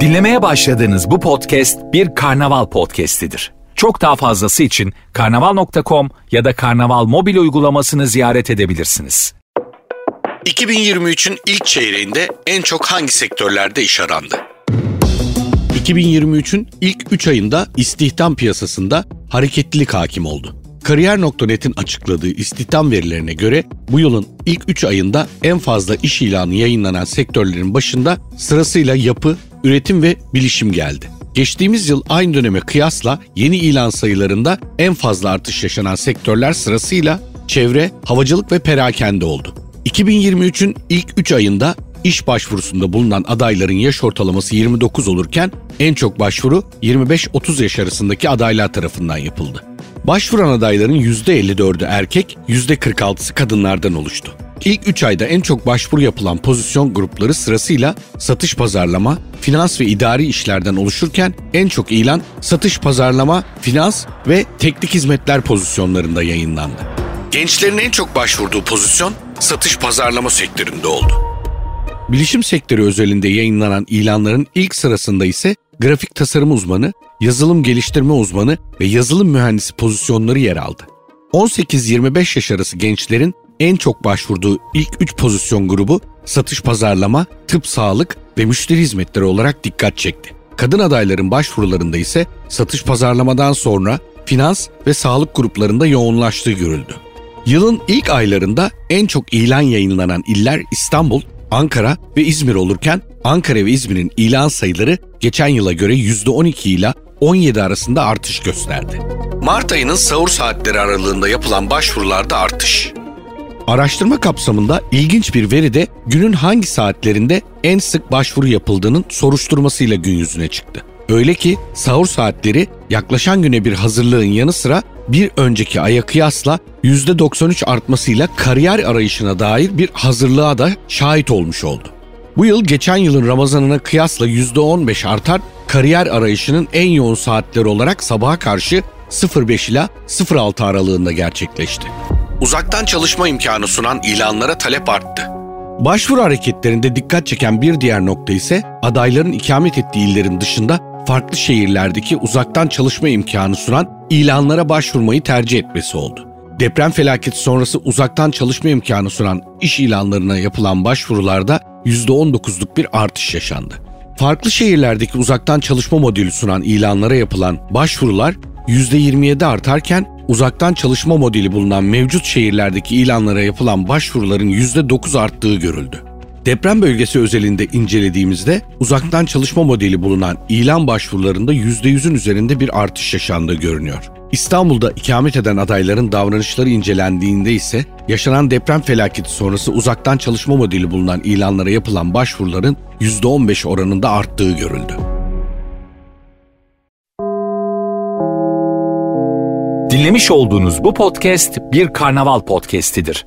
Dinlemeye başladığınız bu podcast bir karnaval podcastidir. Çok daha fazlası için karnaval.com ya da karnaval mobil uygulamasını ziyaret edebilirsiniz. 2023'ün ilk çeyreğinde en çok hangi sektörlerde iş arandı? 2023'ün ilk 3 ayında istihdam piyasasında hareketlilik hakim oldu. Kariyer.net'in açıkladığı istihdam verilerine göre bu yılın ilk 3 ayında en fazla iş ilanı yayınlanan sektörlerin başında sırasıyla yapı, üretim ve bilişim geldi. Geçtiğimiz yıl aynı döneme kıyasla yeni ilan sayılarında en fazla artış yaşanan sektörler sırasıyla çevre, havacılık ve perakende oldu. 2023'ün ilk 3 ayında iş başvurusunda bulunan adayların yaş ortalaması 29 olurken en çok başvuru 25-30 yaş arasındaki adaylar tarafından yapıldı. Başvuran adayların %54'ü erkek, %46'sı kadınlardan oluştu. İlk 3 ayda en çok başvuru yapılan pozisyon grupları sırasıyla satış pazarlama, finans ve idari işlerden oluşurken en çok ilan satış pazarlama, finans ve teknik hizmetler pozisyonlarında yayınlandı. Gençlerin en çok başvurduğu pozisyon satış pazarlama sektöründe oldu. Bilişim sektörü özelinde yayınlanan ilanların ilk sırasında ise grafik tasarım uzmanı, yazılım geliştirme uzmanı ve yazılım mühendisi pozisyonları yer aldı. 18-25 yaş arası gençlerin en çok başvurduğu ilk 3 pozisyon grubu satış pazarlama, tıp sağlık ve müşteri hizmetleri olarak dikkat çekti. Kadın adayların başvurularında ise satış pazarlamadan sonra finans ve sağlık gruplarında yoğunlaştığı görüldü. Yılın ilk aylarında en çok ilan yayınlanan iller İstanbul, Ankara ve İzmir olurken Ankara ve İzmir'in ilan sayıları geçen yıla göre %12 ile 17 arasında artış gösterdi. Mart ayının sahur saatleri aralığında yapılan başvurularda artış. Araştırma kapsamında ilginç bir veri de günün hangi saatlerinde en sık başvuru yapıldığının soruşturmasıyla gün yüzüne çıktı. Öyle ki sahur saatleri yaklaşan güne bir hazırlığın yanı sıra bir önceki aya kıyasla %93 artmasıyla kariyer arayışına dair bir hazırlığa da şahit olmuş oldu. Bu yıl geçen yılın Ramazanına kıyasla %15 artar kariyer arayışının en yoğun saatleri olarak sabaha karşı 05 ila 06 aralığında gerçekleşti. Uzaktan çalışma imkanı sunan ilanlara talep arttı. Başvuru hareketlerinde dikkat çeken bir diğer nokta ise adayların ikamet ettiği illerin dışında farklı şehirlerdeki uzaktan çalışma imkanı sunan ilanlara başvurmayı tercih etmesi oldu. Deprem felaketi sonrası uzaktan çalışma imkanı sunan iş ilanlarına yapılan başvurularda %19'luk bir artış yaşandı. Farklı şehirlerdeki uzaktan çalışma modülü sunan ilanlara yapılan başvurular %27 artarken uzaktan çalışma modeli bulunan mevcut şehirlerdeki ilanlara yapılan başvuruların %9 arttığı görüldü. Deprem bölgesi özelinde incelediğimizde uzaktan çalışma modeli bulunan ilan başvurularında %100'ün üzerinde bir artış yaşandığı görünüyor. İstanbul'da ikamet eden adayların davranışları incelendiğinde ise yaşanan deprem felaketi sonrası uzaktan çalışma modeli bulunan ilanlara yapılan başvuruların %15 oranında arttığı görüldü. Dinlemiş olduğunuz bu podcast bir karnaval podcastidir.